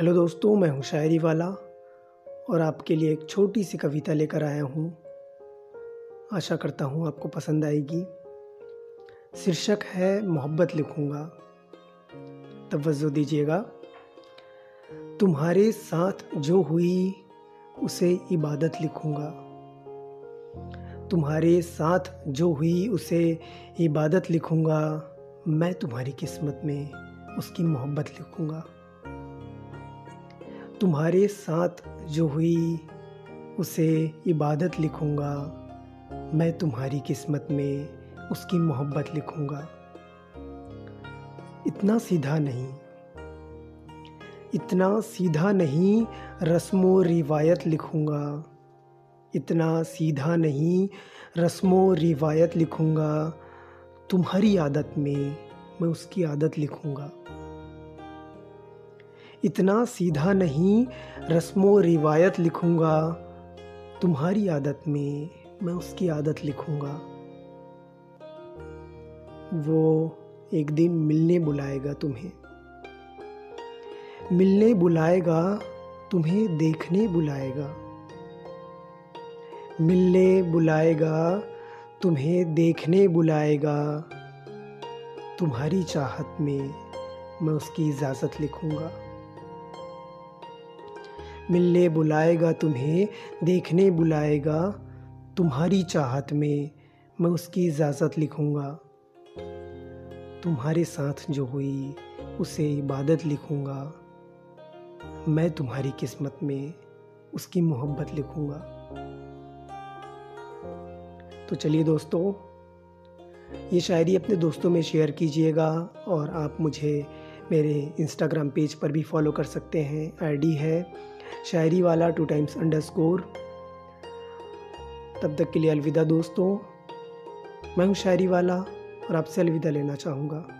Hello दोस्तों, मैं हूँ शायरी वाला और आपके लिए एक छोटी सी कविता लेकर आया हूँ। आशा करता हूँ आपको पसंद आएगी। शीर्षक है, मोहब्बत लिखूँगा। तवज्जो दीजिएगा। तुम्हारे साथ जो हुई, उसे इबादत लिखूँगा। तुम्हारे साथ जो हुई, उसे इबादत लिखूँगा। मैं तुम्हारी किस्मत में उसकी मोहब्बत लिखूँगा। तुम्हारे साथ जो हुई, उसे इबादत लिखूँगा। मैं तुम्हारी किस्मत में उसकी मोहब्बत लिखूँगा। इतना सीधा नहीं। इतना सीधा नहीं रस्मो रिवायत लिखूँगा। इतना सीधा नहीं रस्मो रिवायत लिखूँगा। तुम्हारी आदत में मैं उसकी आदत लिखूँगा। इतना सीधा नहीं रस्मो रिवायत लिखूँगा। तुम्हारी आदत में मैं उसकी आदत लिखूँगा। वो एक दिन मिलने बुलाएगा तुम्हें। मिलने बुलाएगा, तुम्हें देखने बुलाएगा। मिलने बुलाएगा, तुम्हें देखने बुलाएगा। तुम्हारी चाहत में मैं उसकी इजाज़त लिखूँगा। मिलने बुलाएगा तुम्हें, देखने बुलाएगा तुम्हारी चाहत में। मैं उसकी इजाज़त लिखूँगा। तुम्हारे साथ जो हुई, उसे इबादत लिखूँगा। मैं तुम्हारी किस्मत में उसकी मोहब्बत लिखूँगा। तो चलिए दोस्तों, ये शायरी अपने दोस्तों में शेयर कीजिएगा और आप मुझे मेरे इंस्टाग्राम पेज पर भी फॉलो कर सकते हैं। आईडी है शायरी वाला टू टाइम्स अंडर स्कोर तब तक के लिए अलविदा दोस्तों। मैं हूँ शायरी वाला और आपसे अलविदा लेना चाहूँगा।